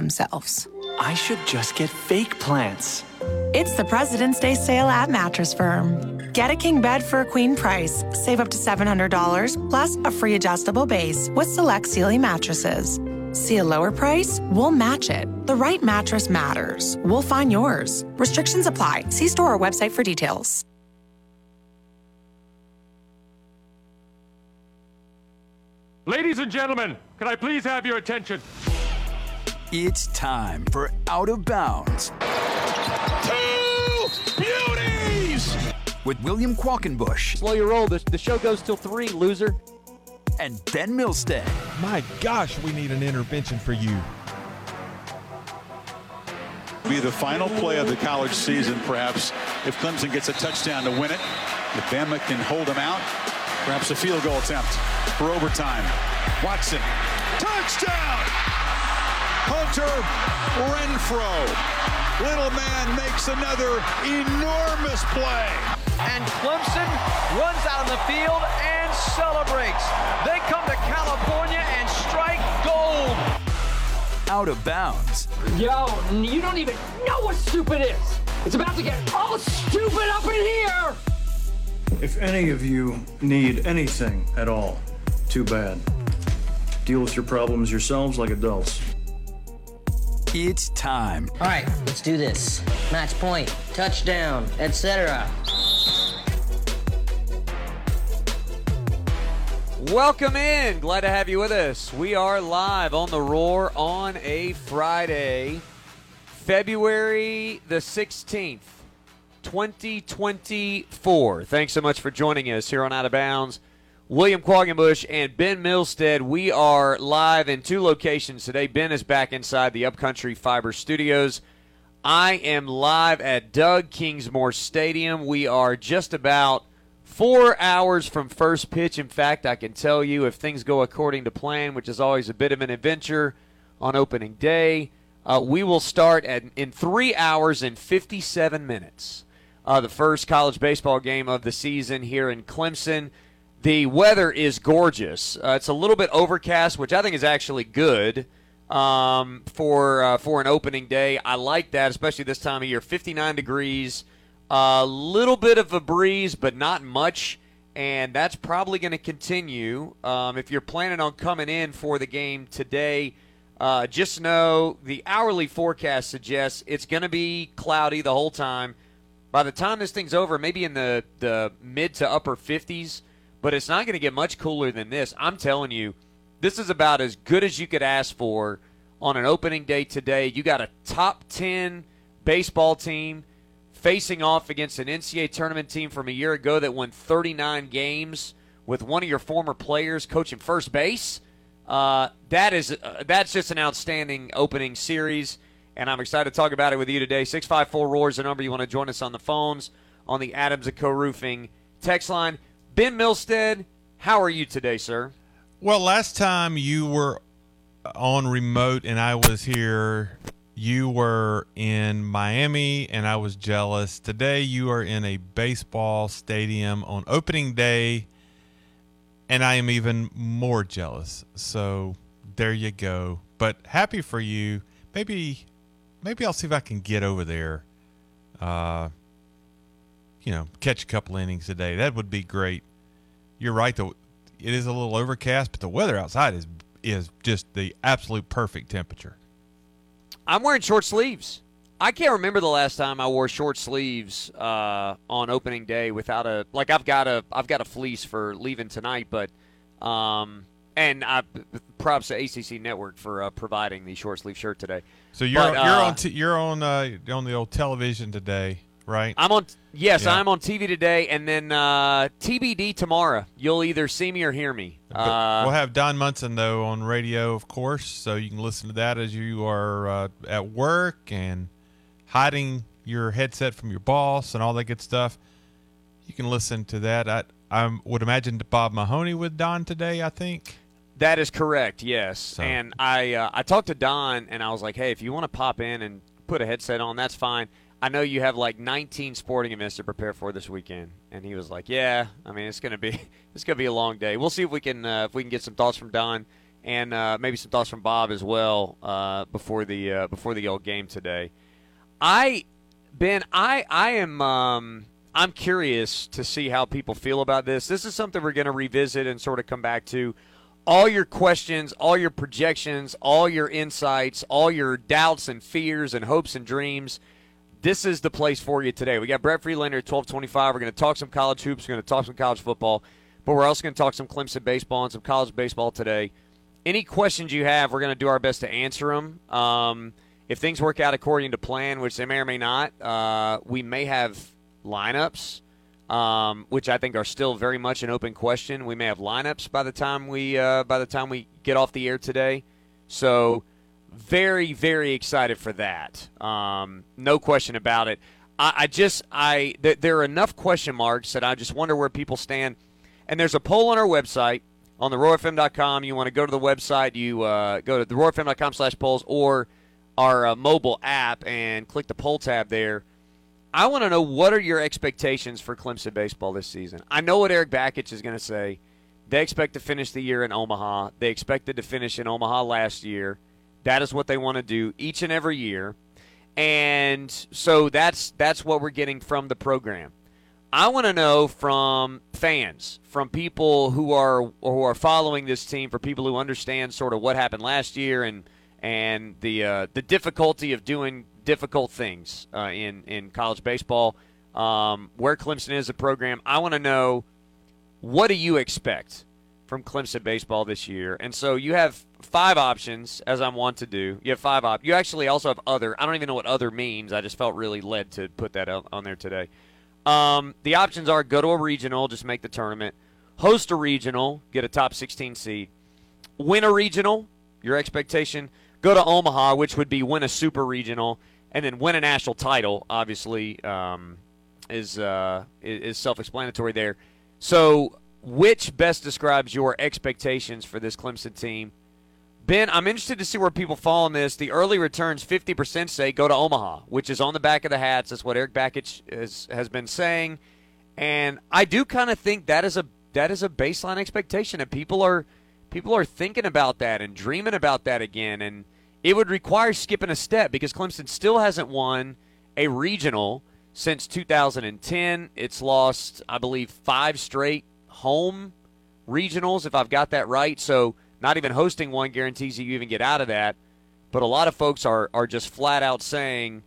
themselves. I should just get fake plants. It's the President's Day sale at Mattress Firm. Get a king bed for a queen price. Save up to $700 plus a free adjustable base with select Sealy mattresses. See a lower price? We'll match it. The right mattress matters. We'll find yours. Restrictions apply. See store or website for details. Ladies and gentlemen, can I please have your attention? It's time for Out of Bounds. Two beauties! With William Qualkenbush. Slow your roll. The, the show goes till three, loser. And Ben Milstead. My gosh, we need an intervention for you. Be the final play of the college season, perhaps, if Clemson gets a touchdown to win it. If Bama can hold them out, perhaps a field goal attempt for overtime. Watson, touchdown! Hunter Renfrow. Little man makes another enormous play. And Clemson runs out on the field and celebrates. They come to California and strike gold. Out of bounds. Yo, you don't even know what stupid is. It's about to get all stupid up in here. If any of you need anything at all, too bad. Deal with your problems yourselves like adults. It's time. All right, let's do this. Match point, touchdown, etc. Welcome in. Glad to have you with us. We are live on the Roar on a Friday, February the 16th, 2024. Thanks so much for joining us here on Out of Bounds. William Qualkenbush and Ben Milstead. We are live in two locations today. Ben is back inside the Upcountry Fiber Studios. I am live at Doug Kingsmore Stadium. We are just about four hours from first pitch. In fact, I can tell you if things go according to plan, which is always a bit of an adventure on opening day, uh, we will start at in three hours and 57 minutes. Uh, the first college baseball game of the season here in Clemson. The weather is gorgeous. Uh, it's a little bit overcast, which I think is actually good um, for uh, for an opening day. I like that, especially this time of year. 59 degrees, a little bit of a breeze, but not much, and that's probably going to continue. Um, if you're planning on coming in for the game today, uh, just know the hourly forecast suggests it's going to be cloudy the whole time. By the time this thing's over, maybe in the, the mid to upper 50s but it's not going to get much cooler than this. I'm telling you, this is about as good as you could ask for on an opening day today. You got a top 10 baseball team facing off against an NCAA tournament team from a year ago that won 39 games with one of your former players coaching first base. Uh, that is uh, that's just an outstanding opening series, and I'm excited to talk about it with you today. 654 Roars the number you want to join us on the phones on the Adams and Co Roofing text line. Ben Milstead, how are you today, sir? Well, last time you were on remote and I was here, you were in Miami and I was jealous. Today you are in a baseball stadium on opening day and I am even more jealous. So there you go. But happy for you. Maybe maybe I'll see if I can get over there. Uh you know, catch a couple innings today. That would be great. You're right though. It is a little overcast, but the weather outside is is just the absolute perfect temperature. I'm wearing short sleeves. I can't remember the last time I wore short sleeves uh, on opening day without a like I've got a I've got a fleece for leaving tonight, but um and I props to ACC Network for uh, providing the short sleeve shirt today. So you're But, you're uh, on t- you're on uh, on the old television today, right? I'm on. Yes, Yeah. I'm on TV today, and then uh, TBD tomorrow. You'll either see me or hear me. Uh, we'll have Don Munson though on radio, of course, so you can listen to that as you are uh, at work and hiding your headset from your boss and all that good stuff. You can listen to that. I I would imagine Bob Mahoney with Don today. I think. That is correct. Yes, and I uh, I talked to Don, and I was like, hey, if you want to pop in and put a headset on, that's fine. I know you have like 19 sporting events to prepare for this weekend, and he was like, "Yeah, I mean it's gonna be it's gonna be a long day. We'll see if we can uh, if we can get some thoughts from Don and uh, maybe some thoughts from Bob as well uh, before the uh, before the old game today. I Ben, I I am um, I'm curious to see how people feel about this. This is something we're to revisit and sort of come back to. All your questions, all your projections, all your insights, all your doubts and fears and hopes and dreams. This is the place for you today. We got Brett Friedlander at 1225. We're going to talk some college hoops. We're going to talk some college football. But we're also going to talk some Clemson baseball and some college baseball today. Any questions you have, we're going to do our best to answer them. Um, if things work out according to plan, which they may or may not, uh, we may have lineups, um, which I think are still very much an open question. We may have lineups by the time we uh, by the time we get off the air today. So very very excited for that. Um, no question about it. I, I just I th- there are enough question marks that I just wonder where people stand. And there's a poll on our website on the roarfm.com. You want to go to the website, you uh, go to the roarfm.com slash polls or our uh, mobile app and click the poll tab there. I want to know what are your expectations for Clemson baseball this season. I know what Eric Bakich is going to say. They expect to finish the year in Omaha. They expected to finish in Omaha last year. That is what they want to do each and every year. And so that's that's what we're getting from the program. I want to know from fans, from people who are who are following this team, for people who understand sort of what happened last year and and the uh, the difficulty of doing difficult things uh, in in college baseball, um, where Clemson is a program. I want to know what do you expect from Clemson baseball this year? And so you have five options, as I'm want to do. You have five op. You actually also have other. I don't even know what other means. I just felt really led to put that on there today. Um, the options are go to a regional, just make the tournament, host a regional, get a top 16 seed, win a regional, your expectation, go to Omaha, which would be win a super regional, and then win a national title. Obviously, um, is uh, is self-explanatory there. So, which best describes your expectations for this Clemson team? Ben, I'm interested to see where people fall on this. The early returns, 50% say go to Omaha, which is on the back of the hats. That's what Eric Bakich has, has been saying. And I do kind of think that is a that is a baseline expectation that people are people are thinking about that and dreaming about that again. And it would require skipping a step because Clemson still hasn't won a regional since 2010. It's lost, I believe, five straight home regionals, if I've got that right. So not even hosting one guarantees you even get out of that. But a lot of folks are, are just flat out saying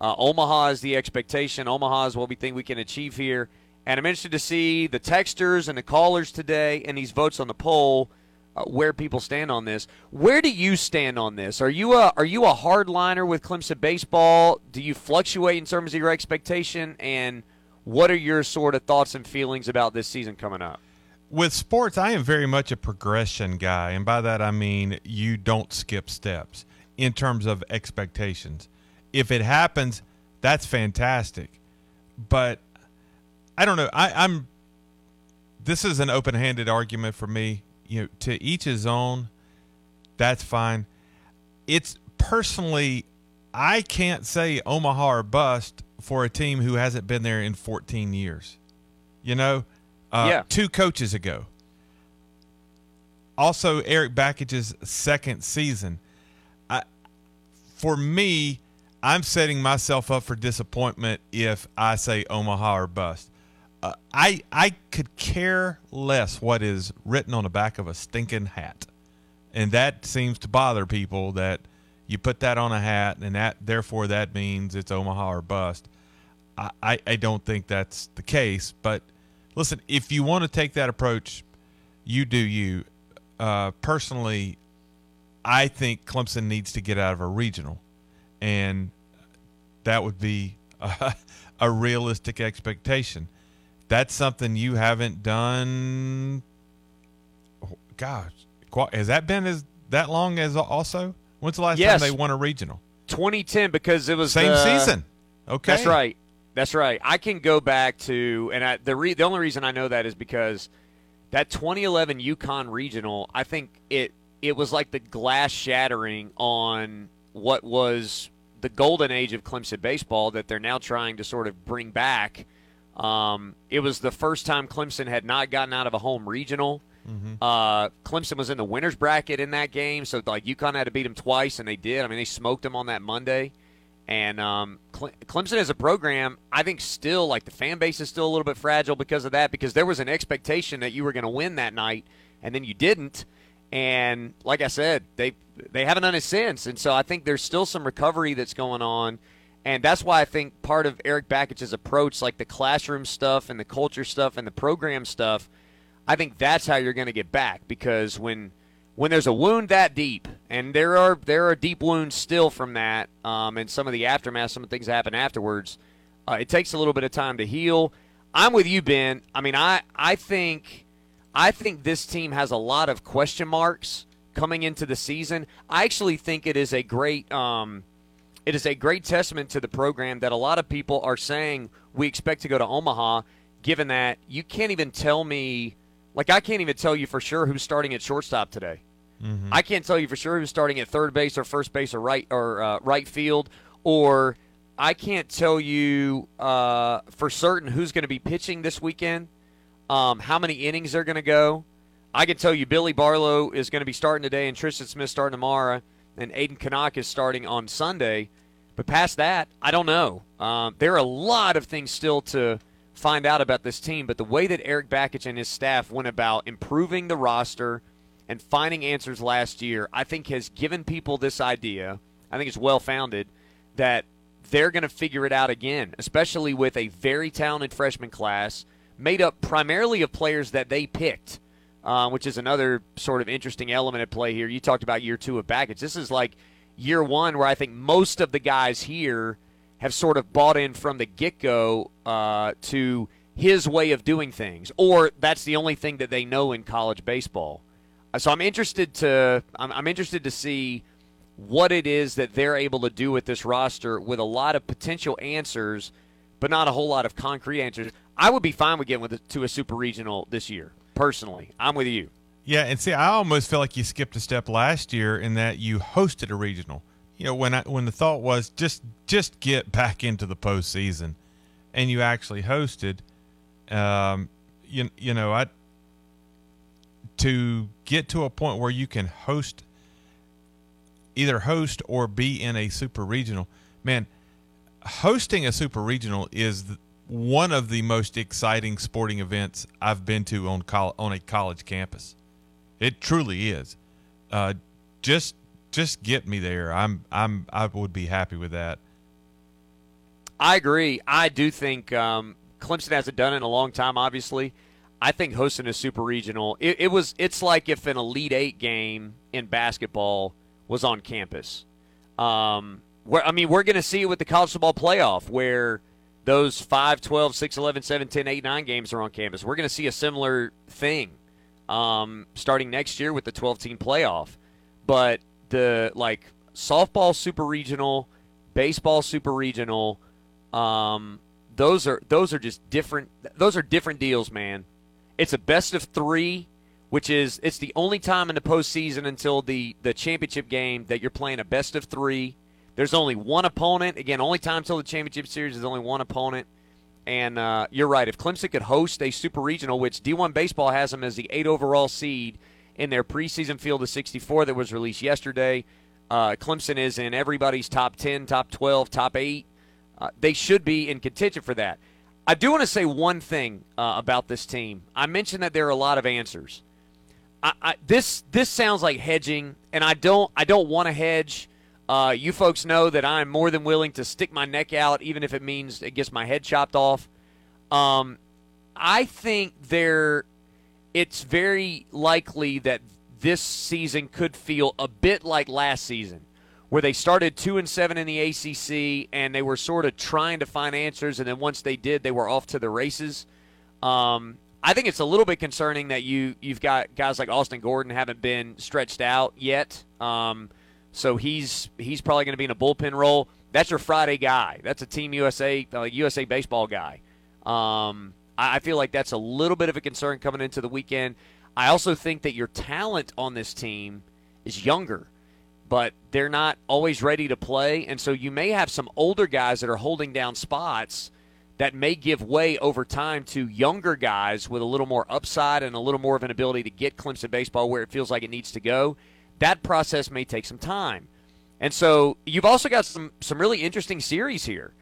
uh, Omaha is the expectation. Omaha is what we think we can achieve here. And I'm interested to see the texters and the callers today and these votes on the poll uh, where people stand on this. Where do you stand on this? Are you a are you a hardliner with Clemson baseball? Do you fluctuate in terms of your expectation? And what are your sort of thoughts and feelings about this season coming up? With sports, I am very much a progression guy, and by that I mean you don't skip steps in terms of expectations. If it happens, that's fantastic. But I don't know. I, I'm. This is an open-handed argument for me you know, to each his own. That's fine. It's personally, I can't say Omaha or bust for a team who hasn't been there in 14 years. You know, uh, yeah. two coaches ago. Also, Eric Bakich's second season. I, for me, I'm setting myself up for disappointment if I say Omaha or bust uh, I I could care less what is written on the back of a stinking hat, and that seems to bother people that you put that on a hat, and that therefore that means it's Omaha or bust. I, I, don't think that's the case, but listen, if you want to take that approach, you do you. Uh, personally, I think Clemson needs to get out of a regional, and that would be a, a realistic expectation that's something you haven't done. Gosh, has that been as that long as also? When's the last yes. time they won a regional? 2010, because it was same the, season. Okay, that's right. That's right. I can go back to, and I, the re, the only reason I know that is because that 2011 UConn regional. I think it it was like the glass shattering on what was the golden age of Clemson baseball that they're now trying to sort of bring back um, it was the first time Clemson had not gotten out of a home regional Uh, Clemson was in the winners bracket in that game, so like UConn had to beat them twice, and they did. I mean, they smoked them on that Monday. And um, Cle- Clemson as a program, I think still like the fan base is still a little bit fragile because of that. Because there was an expectation that you were going to win that night, and then you didn't. And like I said, they they haven't done it since. And so I think there's still some recovery that's going on. And that's why I think part of Eric Bakich's approach, like the classroom stuff and the culture stuff and the program stuff, I think that's how you're going to get back. Because when when there's a wound that deep, and there are there are deep wounds still from that, um, and some of the aftermath, some of the things that happen afterwards, uh, it takes a little bit of time to heal. I'm with you, Ben. I mean, I I think I think this team has a lot of question marks coming into the season. I actually think it is a great um, it is a great testament to the program that a lot of people are saying we expect to go to Omaha, given that you can't even tell me, like I can't even tell you for sure who's starting at shortstop today. Mm-hmm. I can't tell you for sure who's starting at third base or first base or right or uh, right field, or I can't tell you uh, for certain who's going to be pitching this weekend, um, how many innings they're going to go. I can tell you Billy Barlow is going to be starting today, and Tristan Smith starting tomorrow, and Aiden Knaak is starting on Sunday. But past that, I don't know. Um, there are a lot of things still to find out about this team, but the way that Eric Bakich and his staff went about improving the roster and finding answers last year, I think has given people this idea. I think it's well founded that they're going to figure it out again, especially with a very talented freshman class made up primarily of players that they picked, uh, which is another sort of interesting element at play here. You talked about year two of Bakich. This is like year one where I think most of the guys here have sort of bought in from the get go uh, to his way of doing things, or that's the only thing that they know in college baseball. So I'm interested to I'm, I'm interested to see what it is that they're able to do with this roster with a lot of potential answers, but not a whole lot of concrete answers. I would be fine with getting with it to a super regional this year. Personally, I'm with you. Yeah, and see, I almost feel like you skipped a step last year in that you hosted a regional. You know, when I, when the thought was just just get back into the postseason, and you actually hosted. Um, you you know, I to get to a point where you can host, either host or be in a super regional. Man, hosting a super regional is one of the most exciting sporting events I've been to on col- on a college campus. It truly is. Uh, just just get me there. I'm I'm I would be happy with that. I agree. I do think um, Clemson hasn't done it in a long time. Obviously, I think hosting a super regional, it, it was. It's like if an Elite Eight game in basketball was on campus. Um, where I mean, we're going to see it with the college football playoff, where those 5, 12, 6, 11, 7, 10, 8, 9 games are on campus. We're going to see a similar thing um, starting next year with the 12 team playoff. But the like softball super regional, baseball super regional, um, those are those are just different. Those are different deals, man. It's a best of three, which is it's the only time in the postseason until the the championship game that you're playing a best of three. There's only one opponent. Again, only time until the championship series is only one opponent. And uh, you're right. If Clemson could host a super regional, which D1 baseball has them as the eight overall seed in their preseason field of 64 that was released yesterday, uh, Clemson is in everybody's top 10, top 12, top eight. Uh, they should be in contention for that. I do want to say one thing uh, about this team. I mentioned that there are a lot of answers. I, I, this this sounds like hedging, and I don't I don't want to hedge. Uh, you folks know that I'm more than willing to stick my neck out, even if it means it gets my head chopped off. Um, I think there, it's very likely that this season could feel a bit like last season, where they started two and seven in the ACC, and they were sort of trying to find answers, and then once they did, they were off to the races. Um, I think it's a little bit concerning that you you've got guys like Austin Gordon haven't been stretched out yet. Um, so he's he's probably going to be in a bullpen role. That's your Friday guy. That's a Team USA uh, USA baseball guy. Um, I, I feel like that's a little bit of a concern coming into the weekend. I also think that your talent on this team is younger, but they're not always ready to play, and so you may have some older guys that are holding down spots that may give way over time to younger guys with a little more upside and a little more of an ability to get Clemson baseball where it feels like it needs to go. That process may take some time. And so you've also got some some really interesting series here.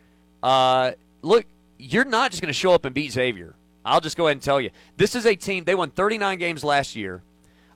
Uh, look, you're not just going to show up and beat Xavier. I'll just go ahead and tell you. This is a team, they won 39 games last year.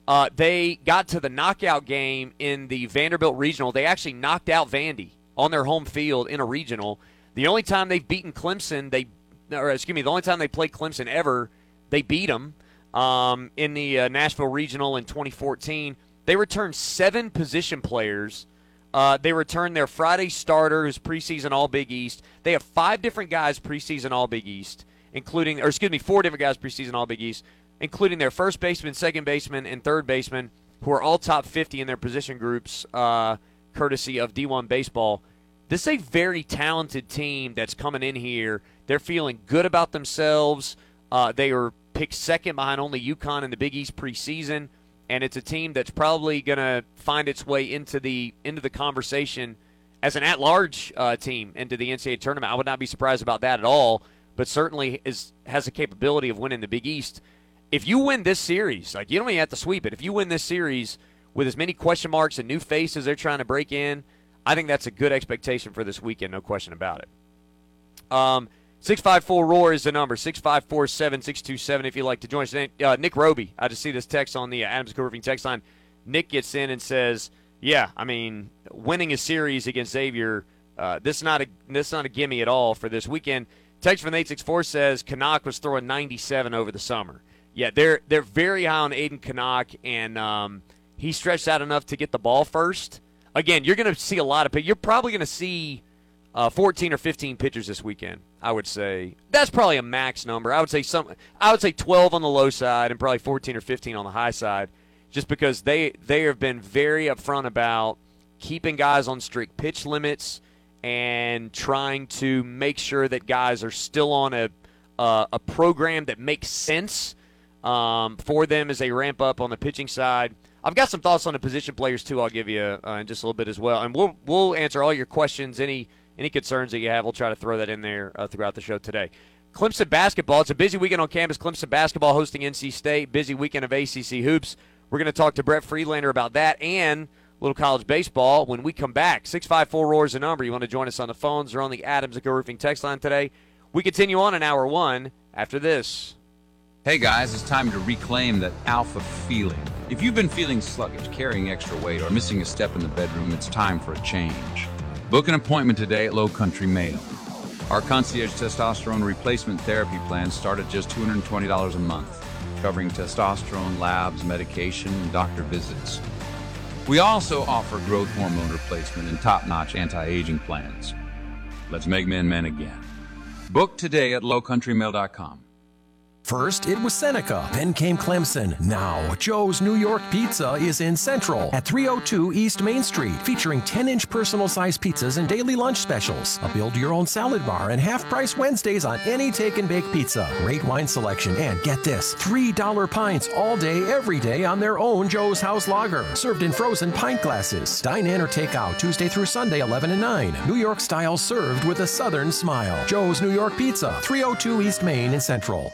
Uh, they got to the knockout game in the Vanderbilt Regional. They actually knocked out Vandy on their home field in a regional. The only time they've beaten Clemson, they, or excuse me, the only time they played Clemson ever, they beat them um, in the uh, Nashville Regional in 2014. They returned seven position players. Uh, they returned their Friday starter, who's preseason All Big East. They have five different guys preseason All Big East, including, or excuse me, four different guys preseason All Big East, including their first baseman, second baseman, and third baseman, who are all top 50 in their position groups, uh, courtesy of D1 Baseball. This is a very talented team that's coming in here. They're feeling good about themselves. Uh, they are picked second behind only UConn in the Big East preseason, and it's a team that's probably going to find its way into the into the conversation as an at-large uh, team into the NCAA tournament. I would not be surprised about that at all. But certainly is has a capability of winning the Big East. If you win this series, like you don't even have to sweep it. If you win this series with as many question marks and new faces they're trying to break in I think that's a good expectation for this weekend, no question about it. Um, 654 Roar is the number, 654 7627 if you'd like to join us. Uh, Nick Roby, I just see this text on the Adams Roofing text line. Nick gets in and says, Yeah, I mean, winning a series against Xavier, uh, this is not a this is not a gimme at all for this weekend. Text from 864 says Knaak was throwing 97 over the summer. Yeah, they're they're very high on Aiden Knaak, and um, he stretched out enough to get the ball first again, you're going to see a lot of. You're probably going to see uh, 14 or 15 pitchers this weekend. I would say that's probably a max number. I would say some. I would say 12 on the low side and probably 14 or 15 on the high side, just because they they have been very upfront about keeping guys on strict pitch limits and trying to make sure that guys are still on a uh, a program that makes sense um, for them as they ramp up on the pitching side. I've got some thoughts on the position players too. I'll give you uh, in just a little bit as well, and we'll we'll answer all your questions, any any concerns that you have. We'll try to throw that in there uh, throughout the show today. Clemson basketball. It's a busy weekend on campus. Clemson basketball hosting NC State. Busy weekend of ACC hoops. We're going to talk to Brett Friedlander about that and little college baseball when we come back. Six five four roars a number. You want to join us on the phones or on the Adams Go Roofing text line today? We continue on in hour one after this. Hey guys, it's time to reclaim that alpha feeling. If you've been feeling sluggish, carrying extra weight, or missing a step in the bedroom, it's time for a change. Book an appointment today at Low Country Male. Our concierge testosterone replacement therapy plans start at just $220 a month, covering testosterone labs, medication, and doctor visits. We also offer growth hormone replacement and top notch anti aging plans. Let's make men men again. Book today at lowcountrymale.com. First, it was Seneca, then came Clemson. Now, Joe's New York Pizza is in Central at 302 East Main Street, featuring 10 inch personal size pizzas and daily lunch specials. A build your own salad bar and half price Wednesdays on any take and bake pizza. Great wine selection, and get this $3 pints all day, every day on their own Joe's House Lager, served in frozen pint glasses. Dine in or take out Tuesday through Sunday, 11 and 9. New York style served with a southern smile. Joe's New York Pizza, 302 East Main in Central.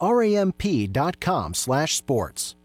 Ramp.com slash sports.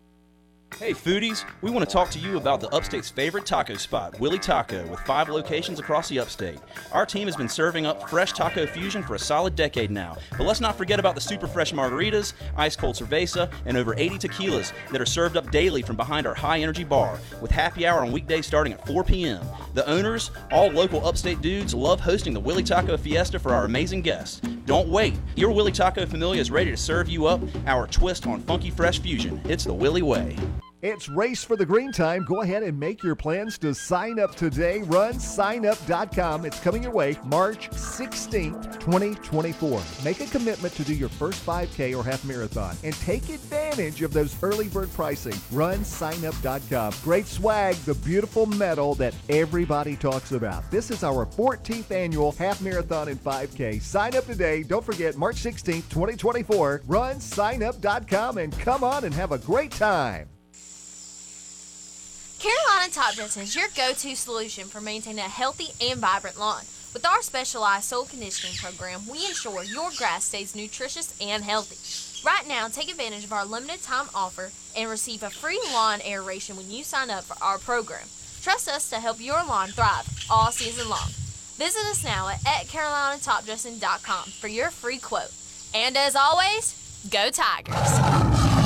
Hey foodies, we want to talk to you about the Upstate's favorite taco spot, Willie Taco, with five locations across the Upstate. Our team has been serving up fresh taco fusion for a solid decade now, but let's not forget about the super fresh margaritas, ice cold cerveza, and over 80 tequilas that are served up daily from behind our high energy bar, with happy hour on weekdays starting at 4 p.m. The owners, all local Upstate dudes, love hosting the Willie Taco Fiesta for our amazing guests. Don't wait, your Willie Taco Familia is ready to serve you up our twist on funky fresh fusion. It's the Willie way. It's Race for the Green Time. Go ahead and make your plans to sign up today. Run signup.com. It's coming your way March 16th, 2024. Make a commitment to do your first 5K or half marathon and take advantage of those early bird pricing. Run signup.com. Great swag, the beautiful medal that everybody talks about. This is our 14th annual half marathon and 5K. Sign up today. Don't forget March 16th, 2024. Run signup.com and come on and have a great time. Carolina Top Dressing is your go-to solution for maintaining a healthy and vibrant lawn. With our specialized soil conditioning program, we ensure your grass stays nutritious and healthy. Right now, take advantage of our limited time offer and receive a free lawn aeration when you sign up for our program. Trust us to help your lawn thrive all season long. Visit us now at, at carolinatopdressing.com for your free quote. And as always, go Tigers!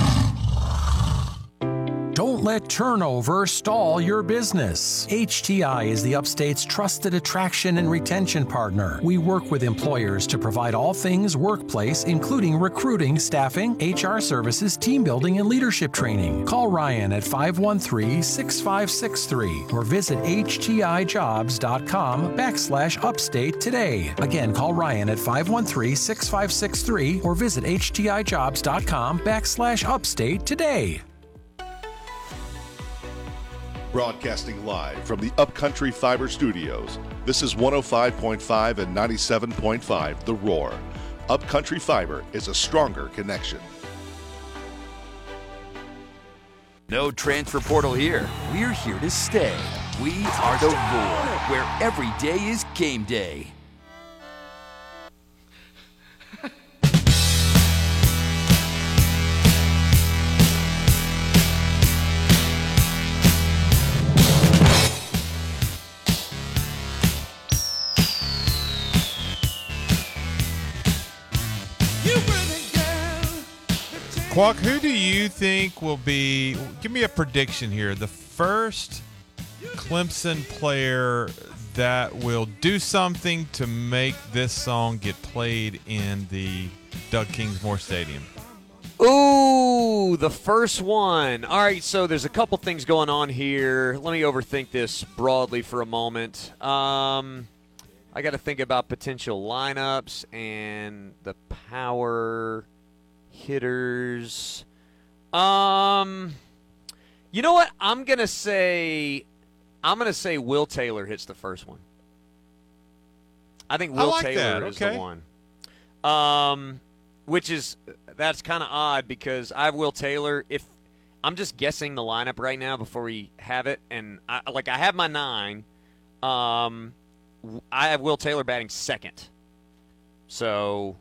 Don't let turnover stall your business. HTI is the Upstate's trusted attraction and retention partner. We work with employers to provide all things workplace, including recruiting, staffing, HR services, team building, and leadership training. Call Ryan at 513 6563 or visit HTIjobs.com backslash upstate today. Again, call Ryan at 513 6563 or visit HTIjobs.com backslash upstate today. Broadcasting live from the Upcountry Fiber Studios. This is 105.5 and 97.5 The Roar. Upcountry Fiber is a stronger connection. No transfer portal here. We're here to stay. We are the Roar, where every day is game day. Quack, who do you think will be? Give me a prediction here. The first Clemson player that will do something to make this song get played in the Doug Kingsmore Stadium. Ooh, the first one. All right, so there's a couple things going on here. Let me overthink this broadly for a moment. Um, I got to think about potential lineups and the power hitters. Um, you know what? I'm gonna say, I'm gonna say Will Taylor hits the first one. I think Will I like Taylor that. is Okay. the one. Um, which is that's kind of odd because I have Will Taylor. If I'm just guessing the lineup right now before we have it, and I, like I have my nine. Um, I have Will Taylor batting second. So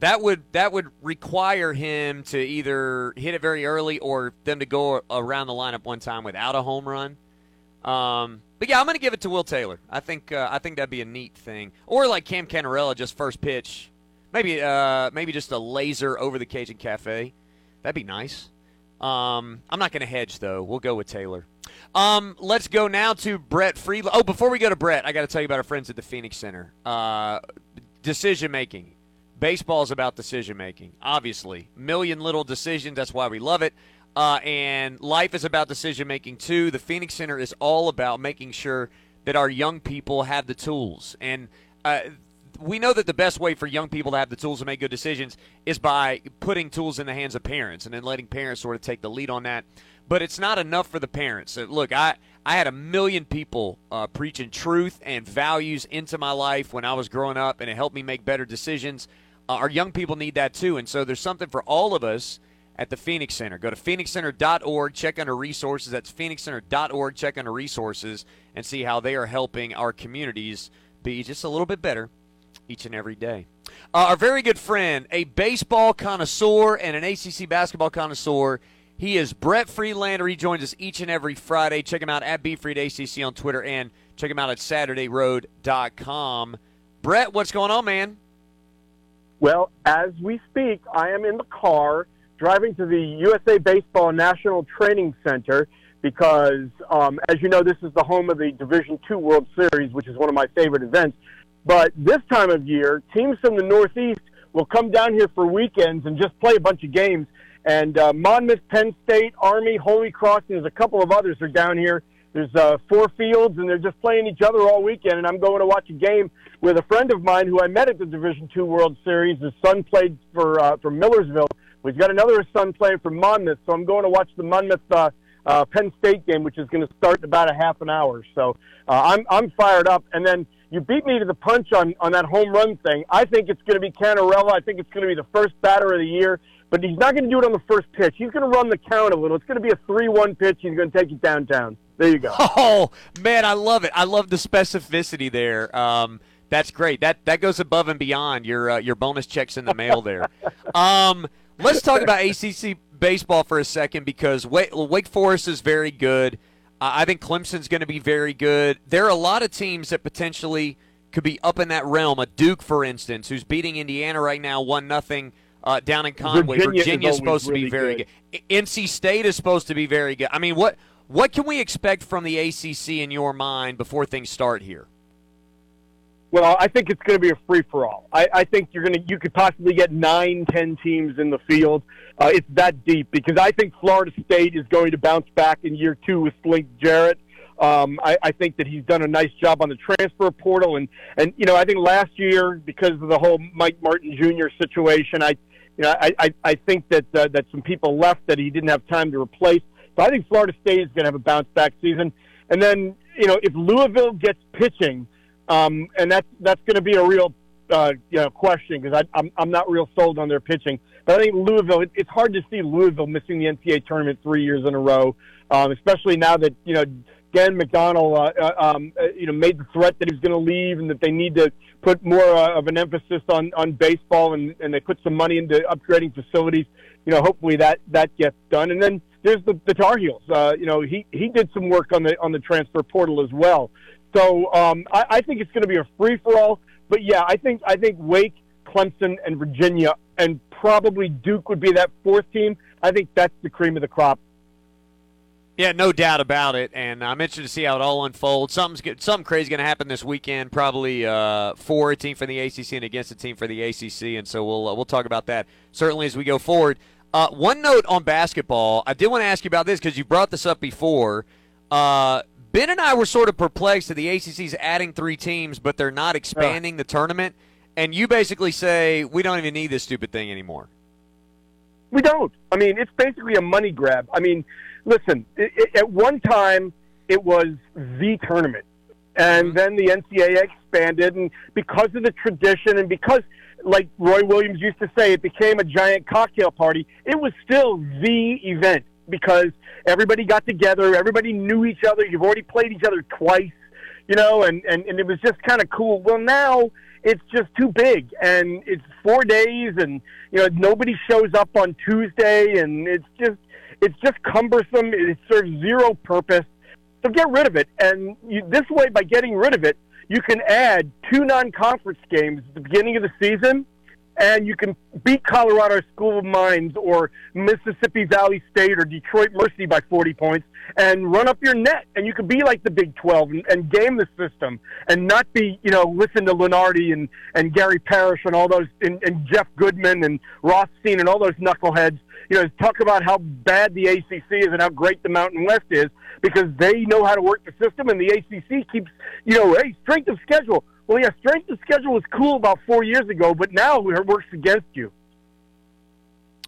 that would that would require him to either hit it very early or them to go around the lineup one time without a home run. Um, but yeah, I'm going to give it to Will Taylor. I think uh, I think that'd be a neat thing. Or like Cam Cannarella, just first pitch, maybe uh, maybe just a laser over the Cajun Cafe. That'd be nice. Um, I'm not going to hedge though. We'll go with Taylor. Um, let's go now to Brett Friedland. Oh, before we go to Brett, I got to tell you about our friends at the Phoenix Center. Uh, decision making. Baseball is about decision making, obviously. Million little decisions. That's why we love it. Uh, and life is about decision making too. The Phoenix Center is all about making sure that our young people have the tools. And uh, we know that the best way for young people to have the tools to make good decisions is by putting tools in the hands of parents and then letting parents sort of take the lead on that. But it's not enough for the parents. Look, I, I had a million people uh, preaching truth and values into my life when I was growing up, and it helped me make better decisions. Uh, our young people need that too. And so there's something for all of us at the Phoenix Center. Go to phoenixcenter.org, check under resources. That's phoenixcenter.org, check under resources, and see how they are helping our communities be just a little bit better each and every day. Uh, our very good friend, a baseball connoisseur and an ACC basketball connoisseur, He is Brett Friedlander. He joins us each and every Friday. Check him out at BFreedACC on Twitter and check him out at SaturdayRoad.com. Brett, what's going on, man? Well, as we speak, I am in the car driving to the USA Baseball National Training Center because, um, as you know, this is the home of the Division Two World Series, which is one of my favorite events. But this time of year, teams from the Northeast will come down here for weekends and just play a bunch of games. And uh, Monmouth, Penn State, Army, Holy Cross, and there's a couple of others are down here. There's uh, four fields, and they're just playing each other all weekend. And I'm going to watch a game with a friend of mine who I met at the Division Two World Series. His son played for uh, for Millersville. We've got another son playing for Monmouth, so I'm going to watch the Monmouth uh, uh, Penn State game, which is going to start in about a half an hour. So uh, I'm I'm fired up. And then you beat me to the punch on on that home run thing. I think it's going to be Cannarella. I think it's going to be the first batter of the year. But he's not going to do it on the first pitch. He's going to run the count a little. It's going to be a three-one pitch. He's going to take it downtown. There you go. Oh man, I love it. I love the specificity there. Um, that's great. That that goes above and beyond your uh, your bonus checks in the mail there. um, let's talk about ACC baseball for a second because Wake, Wake Forest is very good. Uh, I think Clemson's going to be very good. There are a lot of teams that potentially could be up in that realm. A Duke, for instance, who's beating Indiana right now, one nothing. Uh, down in Conway, Virginia, Virginia is supposed to be very good. good. NC State is supposed to be very good. I mean, what what can we expect from the ACC in your mind before things start here? Well, I think it's going to be a free for all. I, I think you're going to you could possibly get nine, ten teams in the field. Uh, it's that deep because I think Florida State is going to bounce back in year two with Link Jarrett. Um, I, I think that he's done a nice job on the transfer portal, and and you know I think last year because of the whole Mike Martin Jr. situation, I you know I I, I think that uh, that some people left that he didn't have time to replace. So I think Florida State is going to have a bounce back season, and then you know if Louisville gets pitching um, and that's that's going to be a real uh, you know question because I'm I'm not real sold on their pitching. But I think Louisville. It, it's hard to see Louisville missing the NCAA tournament three years in a row, um, especially now that you know Dan McDonnell uh, uh, um, uh, you know made the threat that he was going to leave and that they need to put more uh, of an emphasis on on baseball and and they put some money into upgrading facilities. You know, hopefully that that gets done. And then there's the, the Tar Heels. Uh, you know, he he did some work on the on the transfer portal as well. So um, I, I think it's going to be a free for all. But yeah, I think I think Wake, Clemson, and Virginia, and probably Duke would be that fourth team. I think that's the cream of the crop. Yeah, no doubt about it, and I'm interested to see how it all unfolds. Something's get, something crazy going to happen this weekend, probably uh, for a team for the ACC and against a team for the ACC, and so we'll uh, we'll talk about that certainly as we go forward. Uh, one note on basketball, I did want to ask you about this because you brought this up before. Uh, Ben and I were sort of perplexed that the ACC's adding three teams, but they're not expanding the tournament. And you basically say we don't even need this stupid thing anymore. We don't. I mean, it's basically a money grab. I mean, listen, it, it, at one time it was the tournament, and mm-hmm. then the NCAA expanded, and because of the tradition, and because, like Roy Williams used to say, it became a giant cocktail party. It was still the event because everybody got together, everybody knew each other. You've already played each other twice, you know, and and, and it was just kind of cool. Well, now it's just too big, and it's four days, and you know nobody shows up on Tuesday, and it's just it's just cumbersome. It serves zero purpose. So get rid of it, and you, this way, by getting rid of it, you can add two non-conference games at the beginning of the season and you can beat Colorado School of Mines or Mississippi Valley State or Detroit Mercy by 40 points and run up your net. And you can be like the Big 12 and, and game the system and not be, you know, listen to Lunardi and, and Gary Parrish and all those, and, and Jeff Goodman and Rothstein and all those knuckleheads. You know, talk about how bad the ACC is and how great the Mountain West is because they know how to work the system and the ACC keeps, you know, hey, strength of schedule. Well, yeah, strength of schedule was cool about four years ago, but now it works against you.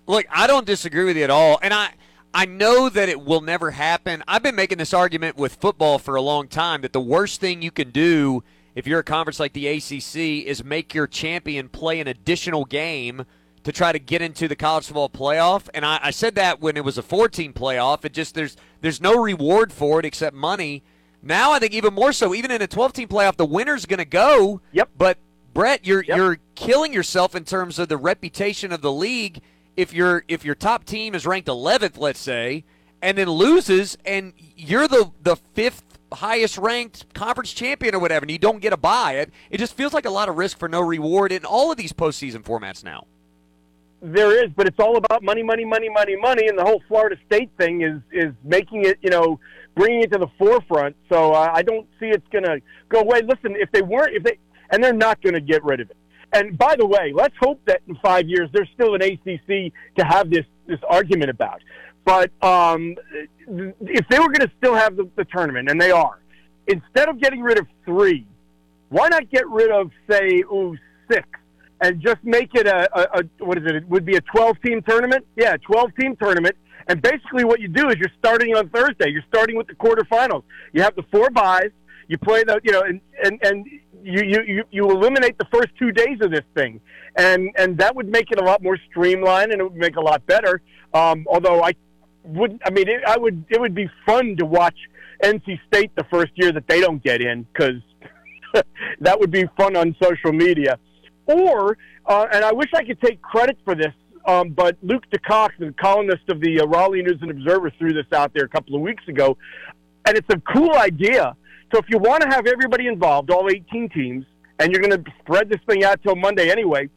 Look, I don't disagree with you at all, and I I know that it will never happen. I've been making this argument with football for a long time that the worst thing you can do if you're a conference like the ACC is make your champion play an additional game to try to get into the college football playoff. And I, I said that when it was a 14 playoff. It just there's there's no reward for it except money. Now I think even more so. Even in a 12 team playoff, the winner's going to go. Yep. But Brett, you're Yep. you're killing yourself in terms of the reputation of the league if your if your top team is ranked 11th, let's say, and then loses, and you're the the fifth highest ranked conference champion or whatever, and you don't get a bye, it, it just feels like a lot of risk for no reward in all of these postseason formats now. There is, but it's all about money, money, money, money, money, and the whole Florida State thing is is making it, you know, bringing it to the forefront. So uh, I don't see it's going to go away. Listen, if they weren't, if they, and they're not going to get rid of it. And by the way, let's hope that in five years there's still an ACC to have this this argument about. But um, if they were going to still have the, the tournament, and they are, instead of getting rid of three, why not get rid of say, ooh, six? And just make it a, a, a what is it? It would be a 12 team tournament. Yeah, 12 team tournament. And basically, what you do is you're starting on Thursday. You're starting with the quarterfinals. You have the four buys. You play the, you know, and and and you you you, eliminate the first two days of this thing, and and that would make it a lot more streamlined and it would make it a lot better. Um, although I wouldn't, I mean, it, I would. It would be fun to watch NC State the first year that they don't get in because that would be fun on social media. Or, uh, and I wish I could take credit for this, um, but Luke DeCock, the columnist of the uh, Raleigh News and Observer, threw this out there a couple of weeks ago, and it's a cool idea. So if you want to have everybody involved, all 18 teams, and you're going to spread this thing out till Monday anyway,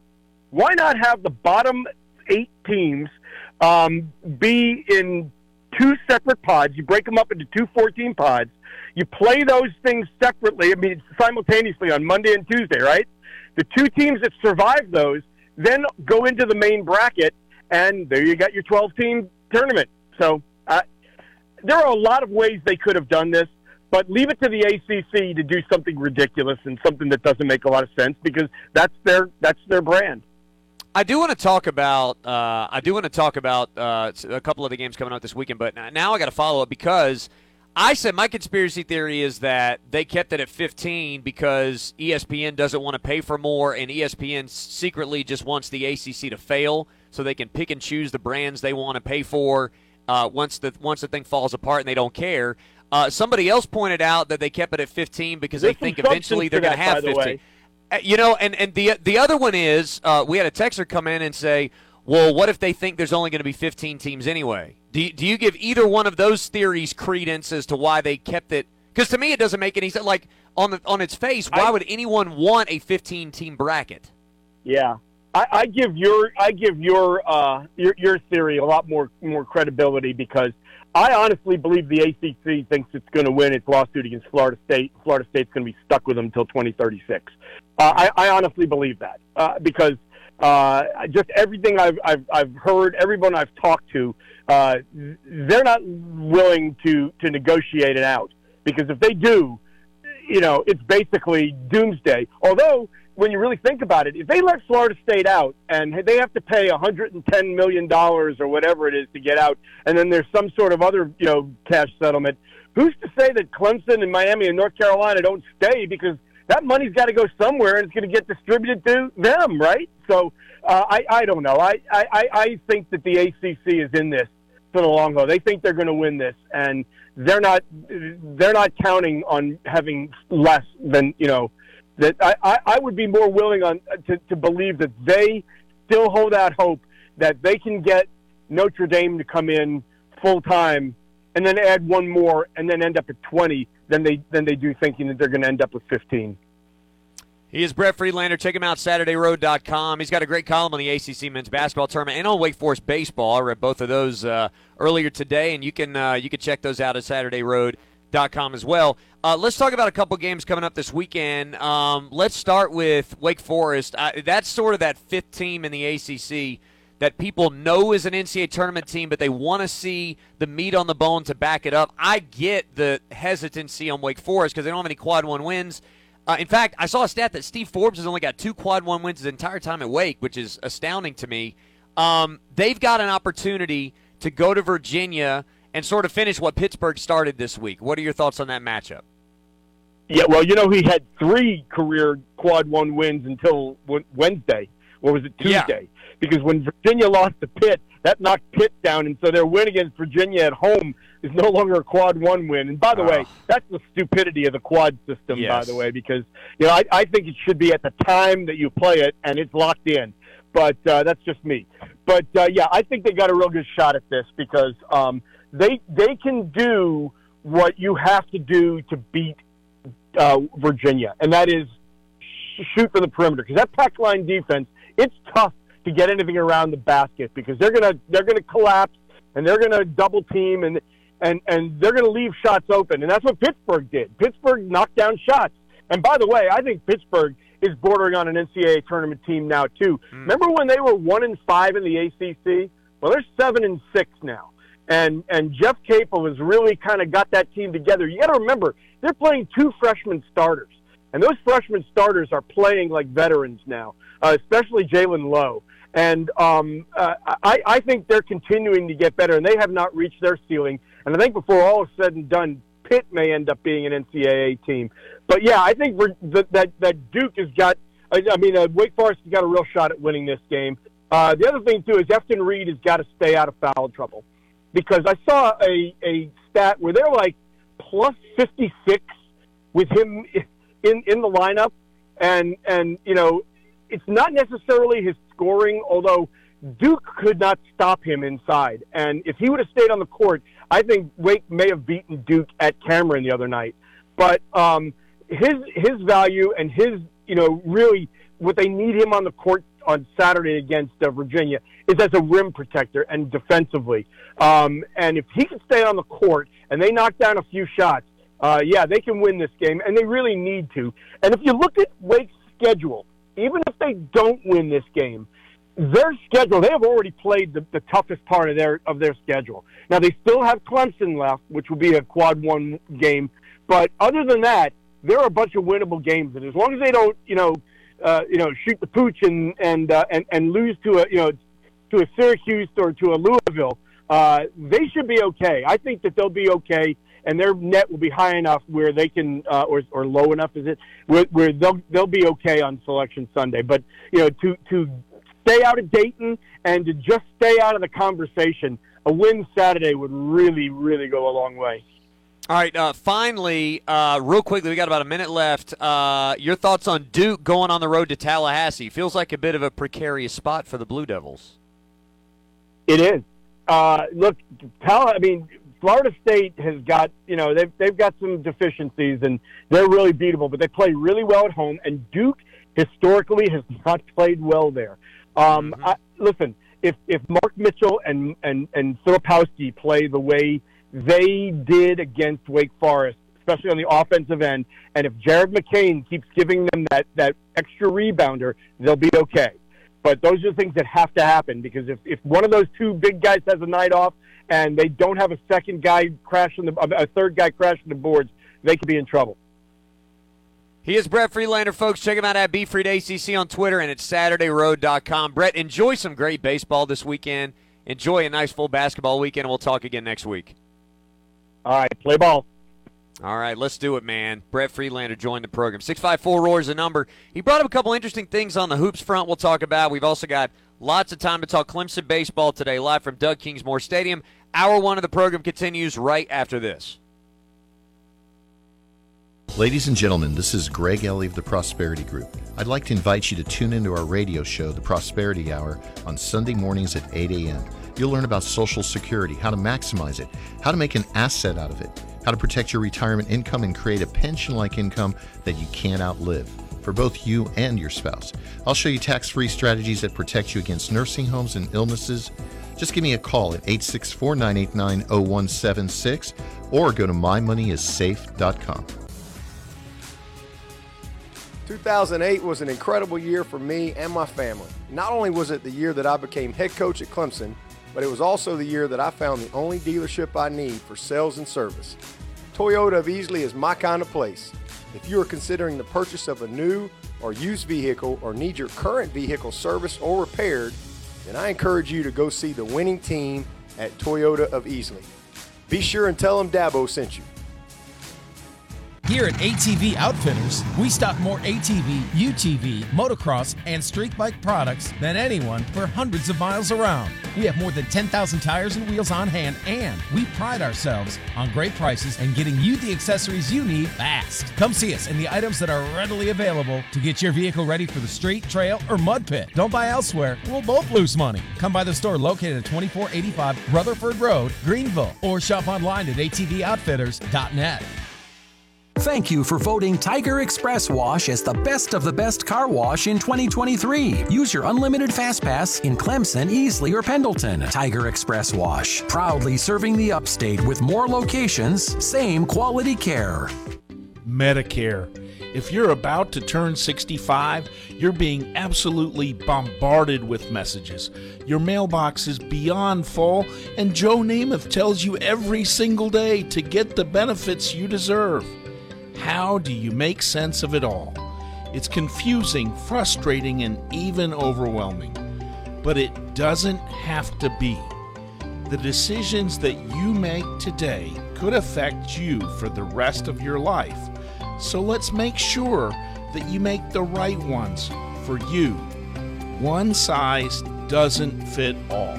why not have the bottom eight teams um, be in two separate pods? You break them up into two 14 pods. You play those things separately. I mean, simultaneously on Monday and Tuesday, right? The two teams that survive those then go into the main bracket, and there you got your 12 team tournament. So uh, there are a lot of ways they could have done this, but leave it to the ACC to do something ridiculous and something that doesn't make a lot of sense because that's their that's their brand. I do want to talk about uh, I do want to talk about uh, a couple of the games coming out this weekend, but now I got to follow up because I said my conspiracy theory is that they kept it at 15 because ESPN doesn't want to pay for more, and ESPN secretly just wants the ACC to fail so they can pick and choose the brands they want to pay for uh, once the once the thing falls apart and they don't care. Uh, somebody else pointed out that they kept it at 15 because There's they think eventually they're going to have 15. Uh, you know, and and the the other one is uh, we had a texter come in and say, well, what if they think there's only going to be 15 teams anyway? Do you, do you give either one of those theories credence as to why they kept it? Because to me, it doesn't make any sense. Like on the on its face, why I, would anyone want a 15 team bracket? Yeah, I, I give your I give your uh, your your theory a lot more more credibility because I honestly believe the ACC thinks it's going to win its lawsuit against Florida State. Florida State's going to be stuck with them until 2036. Uh, I, I honestly believe that uh, because uh, just everything I've, I've, I've heard, everyone I've talked to, uh, they're not willing to, to negotiate it out because if they do, you know, it's basically doomsday. Although, when you really think about it, if they let Florida State out and they have to pay 110 million dollars or whatever it is to get out, and then there's some sort of other, you know, cash settlement, who's to say that Clemson and Miami and North Carolina don't stay because that money's got to go somewhere and it's going to get distributed to them, right? So uh, I, I don't know. I, I, I think that the ACC is in this for the long haul. They think they're going to win this, and they're not. They're not counting on having less than you know. That I, I, I would be more willing on to, to believe that they still hold out hope that they can get Notre Dame to come in full time and then add one more and then end up at 20 than they than they do thinking that they're going to end up with 15. He is Brett Friedlander. Check him out, SaturdayRoad.com. He's got a great column on the ACC men's basketball tournament and on Wake Forest baseball. I read both of those uh, earlier today, and you can uh, you can check those out at SaturdayRoad.com as well. Uh, let's talk about a couple games coming up this weekend. Um, let's start with Wake Forest. that's sort of that fifth team in the ACC that people know is an NCAA tournament team, but they want to see the meat on the bone to back it up. I get the hesitancy on Wake Forest because they don't have any quad one wins. Uh, in fact, I saw a stat that Steve Forbes has only got two quad one wins his entire time at Wake, which is astounding to me. Um, they've got an opportunity to go to Virginia and sort of finish what Pittsburgh started this week. What are your thoughts on that matchup? Yeah, well, you know, he had three career quad one wins until Wednesday, or was it Tuesday? Yeah. Because when Virginia lost to Pitt, that knocked Pitt down, and so their win against Virginia at home is no longer a quad one win. And by the way, that's the stupidity of the quad system. Yes. By the way, because you know I, I think it should be at the time that you play it, and it's locked in. But uh, that's just me. but uh, yeah, I think they got a real good shot at this because um, they they can do what you have to do to beat uh, Virginia, and that is shoot from the perimeter. Because that pack line defense, it's tough to get anything around the basket because they're gonna they're gonna collapse and they're gonna double team and and and they're gonna leave shots open, and that's what Pittsburgh did. Pittsburgh knocked down shots. And by the way, I think Pittsburgh is bordering on an NCAA tournament team now too. Hmm. Remember when they were one and five in the ACC? Well, they're seven and six now, and and Jeff Capel has really kind of got that team together. You got to remember they're playing two freshman starters, and those freshman starters are playing like veterans now, uh, especially Jaland Lowe. And um, uh, I, I think they're continuing to get better, and they have not reached their ceiling. And I think before all is said and done, Pitt may end up being an NCAA team. But yeah, I think we're, that that that Duke has got. I, mean, uh, Wake Forest has got a real shot at winning this game. Uh, the other thing too is Efton Reid has got to stay out of foul trouble because I saw a a stat where they're like plus fifty six with him in in the lineup, and and you know it's not necessarily his scoring, although Duke could not stop him inside. And if he would have stayed on the court, I think Wake may have beaten Duke at Cameron the other night. But um, his his value and his you know really what they need him on the court on Saturday against uh, Virginia is as a rim protector and defensively. Um, and if he can stay on the court and they knock down a few shots, uh, yeah, they can win this game, and they really need to. And if you look at Wake's schedule, even if they don't win this game, their schedule they have already played the, the toughest part of their of their schedule. Now they still have Clemson left, which will be a quad one game, but other than that, there are a bunch of winnable games, and as long as they don't, you know, uh, you know, shoot the pooch and and uh, and and lose to a you know to a Syracuse or to a Louisville, uh, they should be okay. I think that they'll be okay, and their net will be high enough where they can, uh, or or low enough is it, where, where they'll they'll be okay on Selection Sunday. But you know, to to stay out of Dayton and to just stay out of the conversation, a win Saturday would really really go a long way. All right. Uh, finally, uh, real quickly, we got about a minute left. Uh, your thoughts on Duke going on the road to Tallahassee? Feels like a bit of a precarious spot for the Blue Devils. It is. Uh, look, Tal- I mean, Florida State has got you know they've they've got some deficiencies and they're really beatable, but they play really well at home. And Duke historically has not played well there. Um, I, listen, if if Mark Mitchell and and and Filipowski play the way they did against Wake Forest, especially on the offensive end, and if Jared McCain keeps giving them that that extra rebounder, they'll be okay. But those are things that have to happen because if, if one of those two big guys has a night off and they don't have a second guy crashing the a third guy crashing the boards, they could be in trouble. He is Brett Friedlander, folks. Check him out at BFreedACC on Twitter and at SaturdayRoad.com. Brett, enjoy some great baseball this weekend. Enjoy a nice full basketball weekend, and we'll talk again next week. All right, play ball. All right, let's do it, man. Brett Friedlander joined the program. 654 Roar is the number. He brought up a couple interesting things on the hoops front we'll talk about. We've also got lots of time to talk Clemson baseball today, live from Doug Kingsmore Stadium. Hour one of the program continues right after this. Ladies and gentlemen, this is Greg Ellie of the Prosperity Group. I'd like to invite you to tune into our radio show, The Prosperity Hour, on Sunday mornings at 8 a.m. You'll learn about Social Security, how to maximize it, how to make an asset out of it, how to protect your retirement income and create a pension like income that you can't outlive for both you and your spouse. I'll show you tax free strategies that protect you against nursing homes and illnesses. Just give me a call at 864 989 0176 or go to mymoneyissafe.com. 2008 was an incredible year for me and my family. Not only was it the year that I became head coach at Clemson, but it was also the year that I found the only dealership I need for sales and service. Toyota of Easley is my kind of place. If you are considering the purchase of a new or used vehicle or need your current vehicle serviced or repaired, then I encourage you to go see the winning team at Toyota of Easley. Be sure and tell them Dabo sent you. Here at ATV Outfitters, we stock more ATV, UTV, motocross, and street bike products than anyone for hundreds of miles around. We have more than 10,000 tires and wheels on hand, and we pride ourselves on great prices and getting you the accessories you need fast. Come see us and the items that are readily available to get your vehicle ready for the street, trail, or mud pit. Don't buy elsewhere, we'll both lose money. Come by the store located at 2485 Rutherford Road, Greenville, or shop online at atvoutfitters.net. Thank you for voting Tiger Express Wash as the best of the best car wash in 2023. Use your unlimited fast pass in Clemson, Easley, or Pendleton. Tiger Express Wash, proudly serving the upstate with more locations, same quality care. Medicare. If you're about to turn 65, you're being absolutely bombarded with messages. Your mailbox is beyond full, and Joe Namath tells you every single day to get the benefits you deserve. How do you make sense of it all? It's confusing, frustrating, and even overwhelming. But it doesn't have to be. The decisions that you make today could affect you for the rest of your life. So let's make sure that you make the right ones for you. One size doesn't fit all.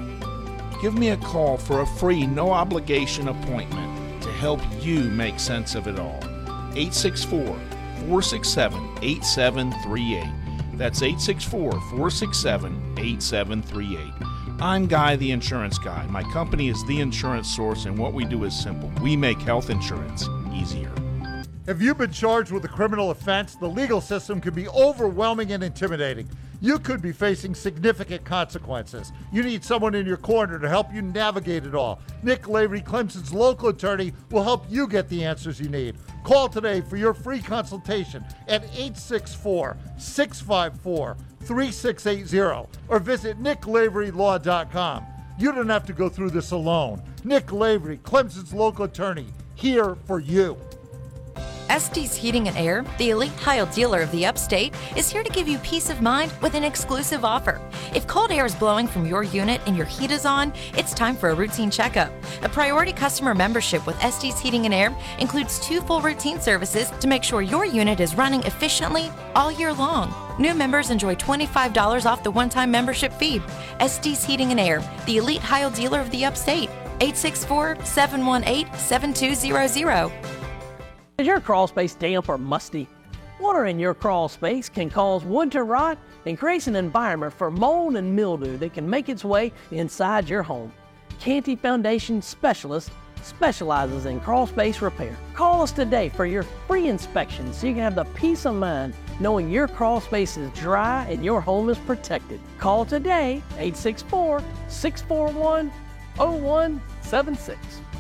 Give me a call for a free, no obligation appointment to help you make sense of it all. 864 467 8738. That's 864 467 8738. I'm Guy, the insurance guy. My company is The Insurance Source, and what we do is simple we make health insurance easier. Have you been charged with a criminal offense? The legal system can be overwhelming and intimidating. You could be facing significant consequences. You need someone in your corner to help you navigate it all. Nick Lavery, Clemson's local attorney, will help you get the answers you need. Call today for your free consultation at 864 654 3680 or visit nicklaverylaw.com. You don't have to go through this alone. Nick Lavery, Clemson's local attorney, here for you. Estes Heating and Air, the elite tile dealer of the upstate, is here to give you peace of mind with an exclusive offer. If cold air is blowing from your unit and your heat is on, it's time for a routine checkup. A priority customer membership with Estes Heating and Air includes two full routine services to make sure your unit is running efficiently all year long. New members enjoy $25 off the one time membership fee. Estes Heating and Air, the elite tile dealer of the upstate. 864 718 7200. Is your crawl space damp or musty? Water in your crawl space can cause wood to rot and creates an environment for mold and mildew that can make its way inside your home. Canty Foundation Specialist specializes in crawl space repair. Call us today for your free inspection so you can have the peace of mind knowing your crawl space is dry and your home is protected. Call today 864 641 0176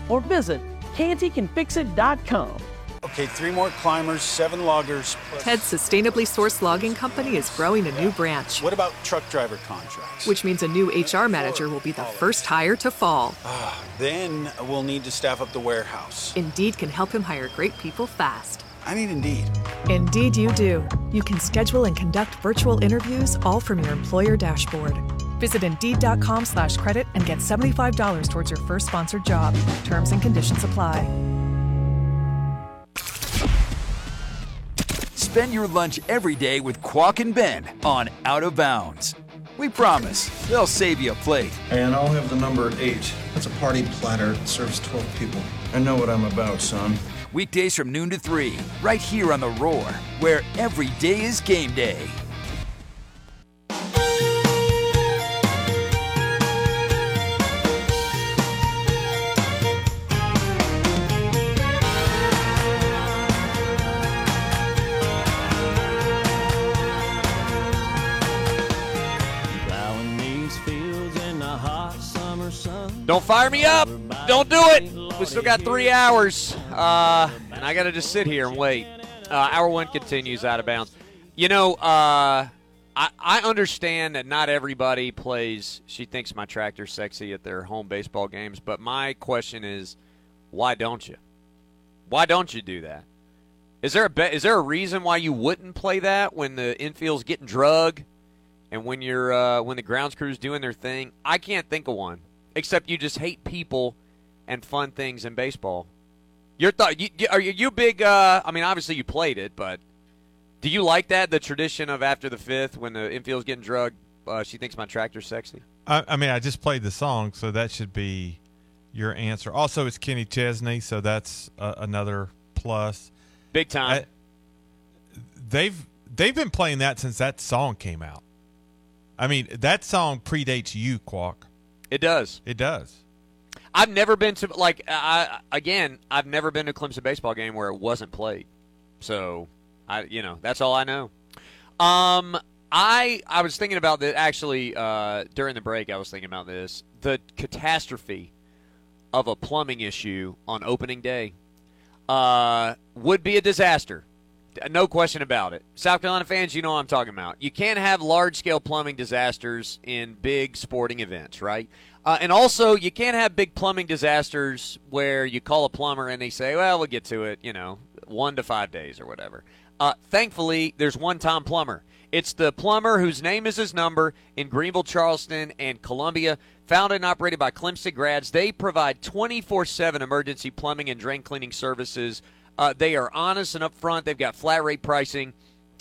or visit cantycanfixit.com. Okay, three more climbers, seven loggers. Ted's sustainably sourced logging company is growing a new branch. What about truck driver contracts? Which means a new HR manager will be the first hire to fall. Ah, then we'll need to staff up the warehouse. Indeed can help him hire great people fast. I need Indeed. Indeed, you do. You can schedule and conduct virtual interviews all from your employer dashboard. Visit Indeed.com slash credit and get $75 towards your first sponsored job. Terms and conditions apply. Spend your lunch every day with Quack and Ben on Out of Bounds. We promise they'll save you a plate. And I'll have the number eight. That's a party platter that serves 12 people. I know what I'm about, son. Weekdays from noon to 3, right here on The Roar, where every day is game day. Don't fire me up. Don't do it. We still got three hours, uh, and I got to just sit here and wait. Uh, hour one continues out of bounds. You know, uh, I, I understand that not everybody plays. She thinks my tractor's sexy at their home baseball games, but my question is, why don't you? Why don't you do that? Is there a be- is there a reason why you wouldn't play that when the infield's getting drug, and when you're uh, when the grounds crew's doing their thing? I can't think of one except you just hate people and fun things in baseball. You Your thought? You, you- are you, big? Uh, I mean, obviously you played it, but do you like that the tradition of after the fifth when the infield's getting drugged? Uh, she thinks my tractor's sexy. I, I mean, I just played the song, so that should be your answer. Also, it's Kenny Chesney, so that's uh, another plus. Big time. they've they've been playing that since that song came out. I mean, that song predates you, Quack. It does. It does. I've never been to like I again. I've never been to a Clemson baseball game where it wasn't played. So I, you know, that's all I know. Um, I I was thinking about that actually uh, during the break. I was thinking about this. The catastrophe of a plumbing issue on opening day uh, would be a disaster. No question about it. South Carolina fans, you know what I'm talking about. You can't have large scale plumbing disasters in big sporting events, right? Uh, and also, you can't have big plumbing disasters where you call a plumber and they say, well, we'll get to it, you know, one to five days or whatever. Uh, thankfully, there's one Tom Plumber. It's the plumber whose name is his number in Greenville, Charleston, and Columbia. Founded and operated by Clemson grads, they provide 24 7 emergency plumbing and drain cleaning services. Uh, they are honest and upfront. They've got flat rate pricing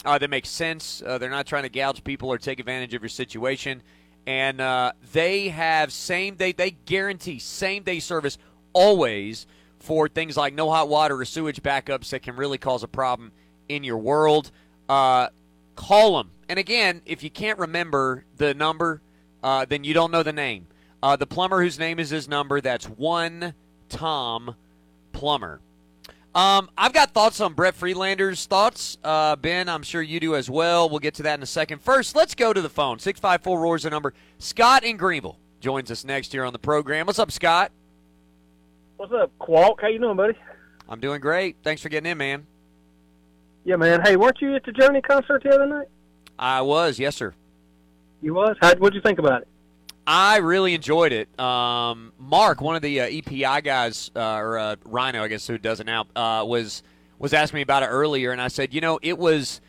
uh, that makes sense. Uh, they're not trying to gouge people or take advantage of your situation. And uh, they have same day, they guarantee same day service always for things like no hot water or sewage backups that can really cause a problem in your world. Uh, call them. And again, if you can't remember the number, uh, then you don't know the name. Uh, the plumber whose name is his number, that's one Tom Plumber. Um, I've got thoughts on Brett Friedlander's thoughts. Uh, ben, I'm sure you do as well. We'll get to that in a second. First, let's go to the phone. 654 Roars the number. Scott in Greenville joins us next here on the program. What's up, Scott? What's up, Quack? How you doing, buddy? I'm doing great. Thanks for getting in, man. Yeah, man. Hey, weren't you at the Journey concert the other night? I was, yes, sir. You was? How, what'd you think about it? I really enjoyed it. Um, Mark, one of the uh, EPI guys, uh, or uh, Rhino, I guess, who does it now, uh, was was asking me about it earlier, and I said, you know, it was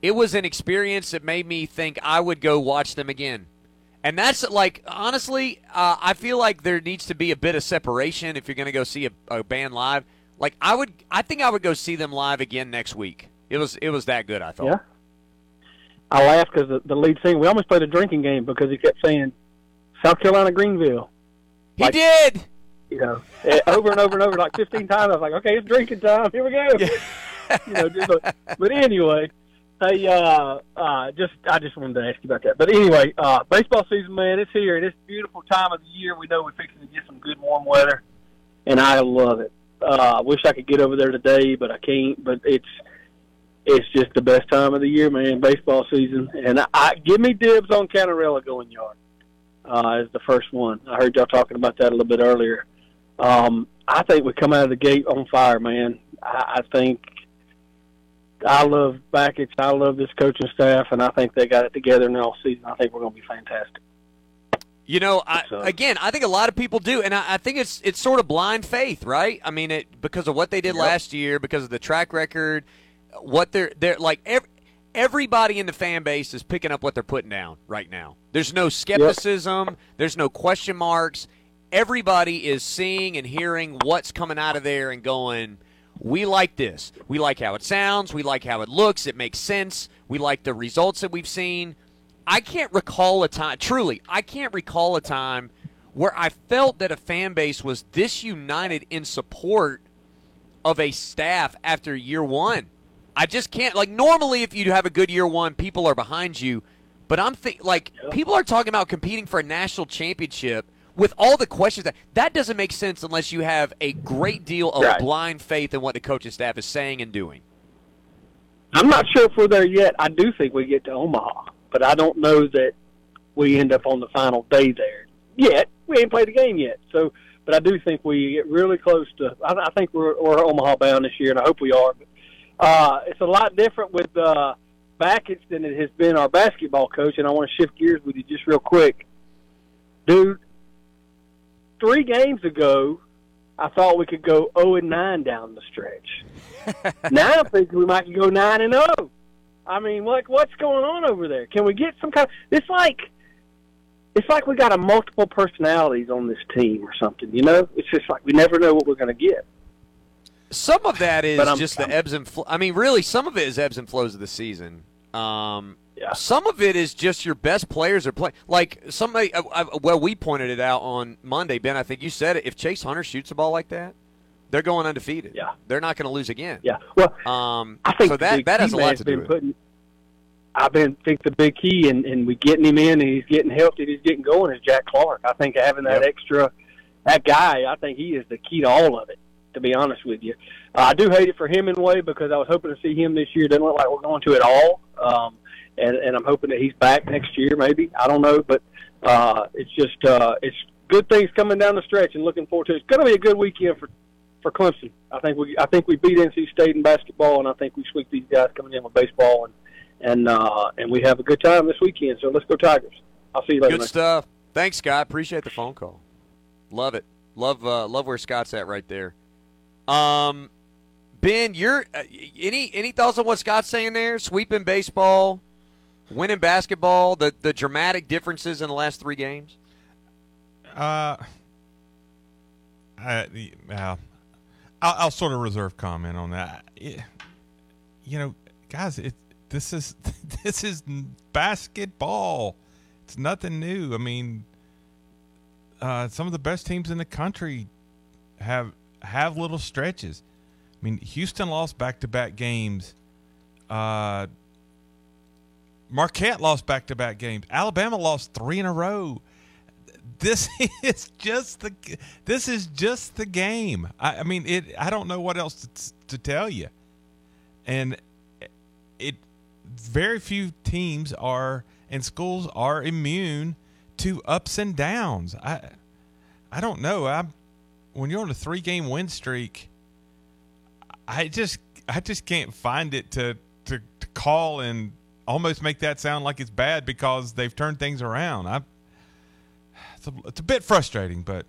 it was an experience that made me think I would go watch them again. And that's like honestly, uh, I feel like there needs to be a bit of separation if you're going to go see a, a band live. Like I would, I think I would go see them live again next week. It was it was that good. I thought. Yeah. I laughed because the, the lead singer. We almost played a drinking game because he kept saying South Carolina Greenville. He did. You know, eh, over and over and over, like 15 times. I was like, okay, it's drinking time. Here we go. you know, just, but, but anyway, hey, uh, uh, just I just wanted to ask you about that. But anyway, uh, baseball season, man, it's here, and it's a beautiful time of the year. We know we're fixing to get some good warm weather, and I love it. Uh, I wish I could get over there today, but I can't. But it's it's just the best time of the year, man. Baseball season, and I, I give me dibs on Cannarella going yard uh, as the first one. I heard y'all talking about that a little bit earlier. Um, I think we come out of the gate on fire, man. I, I think I love Bakich. I love this coaching staff, and I think they got it together in the off season. I think we're going to be fantastic. You know, I, again, I think a lot of people do, and I, I think it's it's sort of blind faith, right? I mean, it because of what they did last year, because of the track record, what they're they're like. Every, everybody in the fan base is picking up what they're putting down right now. There's no skepticism. There's no question marks. Everybody is seeing and hearing what's coming out of there and going, we like this. We like how it sounds. We like how it looks. It makes sense. We like the results that we've seen. I can't recall a time, truly, I can't recall a time where I felt that a fan base was this united in support of a staff after year one. I just can't. Like, normally, if you have a good year one, people are behind you. But I'm think like people are talking about competing for a national championship with all the questions that that doesn't make sense unless you have a great deal of Right. blind faith in what the coaching staff is saying and doing. I'm not sure if we're there yet. I do think we get to Omaha, but I don't know that we end up on the final day there yet. We ain't played the game yet, so. But I do think we get really close to. I, I think we're, we're Omaha bound this year, and I hope we are. But uh, it's a lot different with uh, Bakich than it has been our basketball coach. And I want to shift gears with you just real quick, dude. Three games ago, I thought we could go 0 and 9 down the stretch. now I'm thinking we might go 9 and 0. I mean, like, what's going on over there? Can we get some kind? It's like, it's like we got a multiple personalities on this team or something. You know, it's just like we never know what we're going to get. Some of that is just the I'm- ebbs and flows. I mean, really, some of it is ebbs and flows of the season. Um, yeah. Some of it is just your best players are playing. Like somebody, uh, uh, well, we pointed it out on Monday, Ben. I think you said it. If Chase Hunter shoots a ball like that, they're going undefeated. Yeah. They're not going to lose again. Yeah. Well, Um, I think so that that has a lot to do been with it. putting. I've been think the big key, and, and we getting him in, and he's getting healthy, and he's getting going. Is Jack Clark? I think having that Yep. extra, that guy, I think he is the key to all of it. To be honest with you, uh, I do hate it for him in a way because I was hoping to see him this year. Doesn't look like we're going to at all, um, and and I'm hoping that he's back next year. Maybe I don't know, but uh, it's just uh, it's good things coming down the stretch, and looking forward to. it. It's going to be a good weekend for for Clemson. I think we I think we beat NC State in basketball, and I think we sweep these guys coming in with baseball, and and uh, and we have a good time this weekend. So let's go Tigers! I'll see you later. Good stuff. Thanks, Scott. Appreciate the phone call. Love it. Love uh, love where Scott's at right there. Um, Ben, you're uh, any any thoughts on what Scott's saying there? Sweeping baseball, winning basketball, the the dramatic differences in the last three games. Uh, I, yeah, I'll, I'll sort of reserve comment on that. It- you know, guys, it this is this is basketball. It's nothing new. I mean, uh, some of the best teams in the country have have little stretches. I mean, Houston lost back to back games. Uh, Marquette lost back to back games. Alabama lost three in a row. This is just the this is just the game. I, I mean, it. I don't know what else to, to tell you. And it very few teams are and schools are immune to ups and downs. I I don't know. I when you're on a three game win streak, I just I just can't find it to, to to call and almost make that sound like it's bad because they've turned things around. I it's a, it's a bit frustrating, but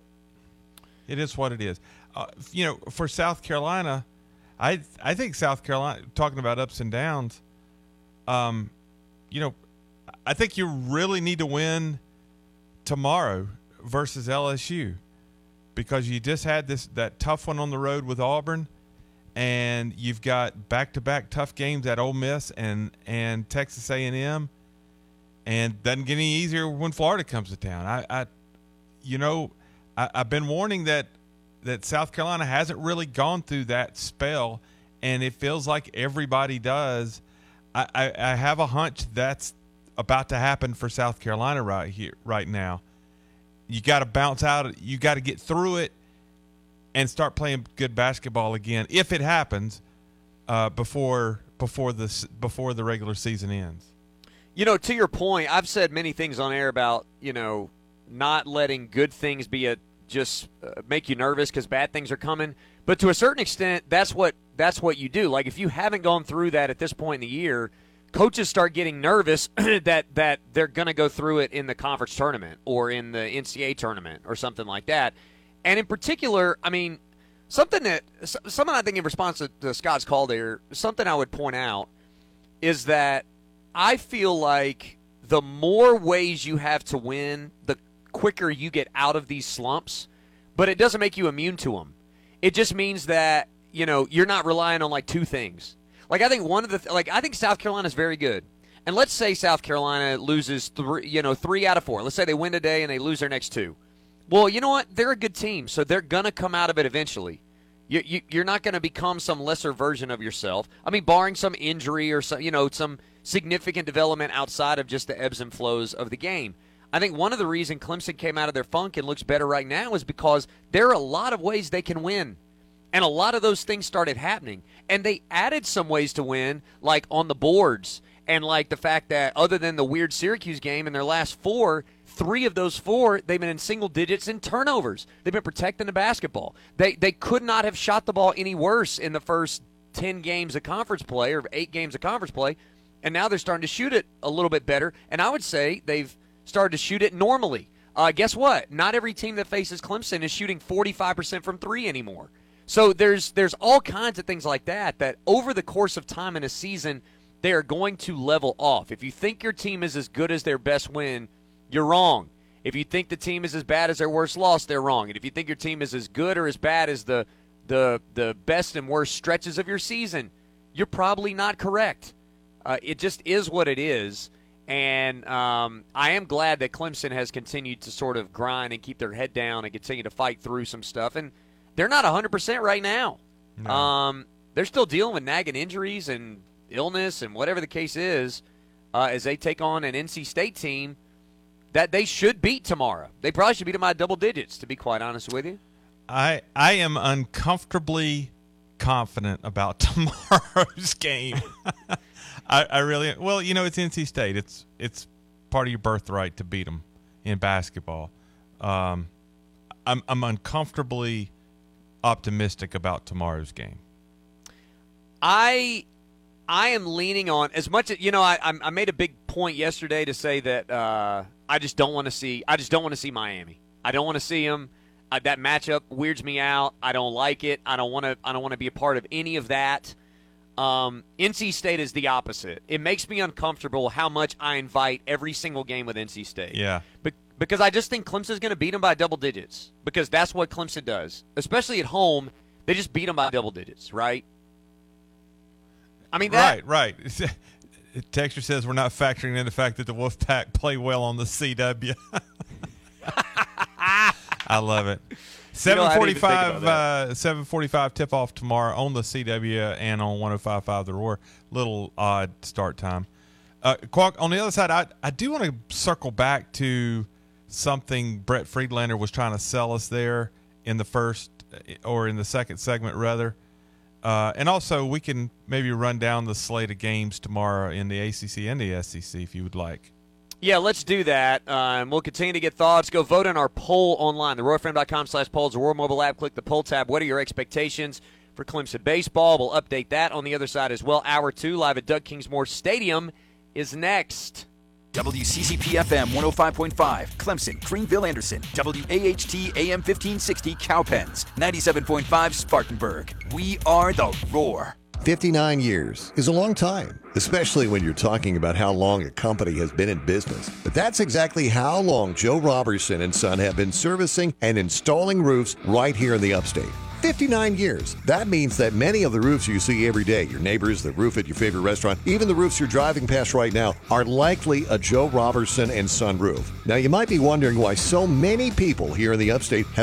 it is what it is. Uh, you know, for South Carolina, I I think South Carolina talking about ups and downs. Um, you know, I think you really need to win tomorrow versus LSU because you just had this that tough one on the road with Auburn, and you've got back to back tough games at Ole Miss and and Texas A and M, and doesn't get any easier when Florida comes to town. I, I you know, I, I've been warning that that South Carolina hasn't really gone through that spell, and it feels like everybody does. I, I, I have a hunch that's about to happen for South Carolina right here, right now. You got to bounce out. You got to get through it and start playing good basketball again if it happens uh, before before the before the regular season ends. You know, to your point, I've said many things on air about you know not letting good things be a just uh, make you nervous because bad things are coming. But to a certain extent, that's what that's what you do. Like if you haven't gone through that at this point in the year, coaches start getting nervous that that they're going to go through it in the conference tournament or in the NCAA tournament or something like that. And in particular, I mean, something that something I think in response to, to Scott's call there, something I would point out is that I feel like the more ways you have to win, the quicker you get out of these slumps. But it doesn't make you immune to them. It just means that you know you're not relying on like two things. Like I think one of the like I think South Carolina is very good. And let's say South Carolina loses three, you know, three out of four. Let's say they win today and they lose their next two. Well, you know what? They're a good team, so they're gonna come out of it eventually. You, you, you're not to become some lesser version of yourself. I mean, barring some injury or some, you know, some significant development outside of just the ebbs and flows of the game. I think one of the reasons Clemson came out of their funk and looks better right now is because there are a lot of ways they can win. And a lot of those things started happening. And they added some ways to win, like on the boards, and like the fact that other than the weird Syracuse game in their last four, three of those four, they've been in single digits in turnovers. They've been protecting the basketball. They they could not have shot the ball any worse in the first ten games of conference play or eight games of conference play. And now they're starting to shoot it a little bit better. And I would say they've started to shoot it normally. Uh, guess what? Not every team that faces Clemson is shooting 45% from three anymore. So there's there's all kinds of things like that that over the course of time in a season they are going to level off. If you think your team is as good as their best win, you're wrong. If you think the team is as bad as their worst loss, they're wrong. And if you think your team is as good or as bad as the the the best and worst stretches of your season, you're probably not correct. Uh, it just is what it is. And um, I am glad that Clemson has continued to sort of grind and keep their head down and continue to fight through some stuff. And they're not 100% right now. No. Um, they're still dealing with nagging injuries and illness and whatever the case is uh, as they take on an NC State team that they should beat tomorrow. They probably should beat them by double digits, to be quite honest with you. I I am uncomfortably confident about tomorrow's game. I, I really well, you know, it's NC State. It's it's part of your birthright to beat them in basketball. Um, I'm I'm uncomfortably optimistic about tomorrow's game. I I am leaning on as much as you know. I I made a big point yesterday to say that uh, I just don't want to see. I just don't want to see Miami. I don't want to see them. Uh, that matchup weirds me out. I don't like it. I don't want to. I don't want to be a part of any of that. Um, NC State is the opposite. It makes me uncomfortable how much I invite every single game with NC State. Yeah. But because I just think Clemson's going to beat them by double digits because that's what Clemson does, especially at home. They just beat them by double digits, right? I mean, that, right, right. Texture says we're not factoring in the fact that the Wolfpack play well on the CW. I love it. Seven forty-five. Uh, Seven forty-five tip off tomorrow on the CW and on one hundred oh five five the Roar. Little odd start time. Uh, Quack, on the other side, I I do want to circle back to something Brett Friedlander was trying to sell us there in the first or in the second segment rather. Uh, and also, we can maybe run down the slate of games tomorrow in the ACC and the SEC if you would like. Yeah, let's do that. And we'll continue to get thoughts. Go vote on our poll online, theroarfm.com slash polls, the Roar mobile app. Click the poll tab. What are your expectations for Clemson baseball? We'll update that on the other side as well. Hour two, live at Doug Kingsmore Stadium, is next. WCCP FM 105.5, Clemson, Greenville, Anderson, WAHT AM 1560, Cowpens, 97.5, Spartanburg. We are the Roar. 59 years is a long time, especially when you're talking about how long a company has been in business. But that's exactly how long Joe Robertson and Son have been servicing and installing roofs right here in the upstate. 59 years. That means that many of the roofs you see every day, your neighbors, the roof at your favorite restaurant, even the roofs you're driving past right now, are likely a Joe Robertson and Son roof. Now, you might be wondering why so many people here in the upstate have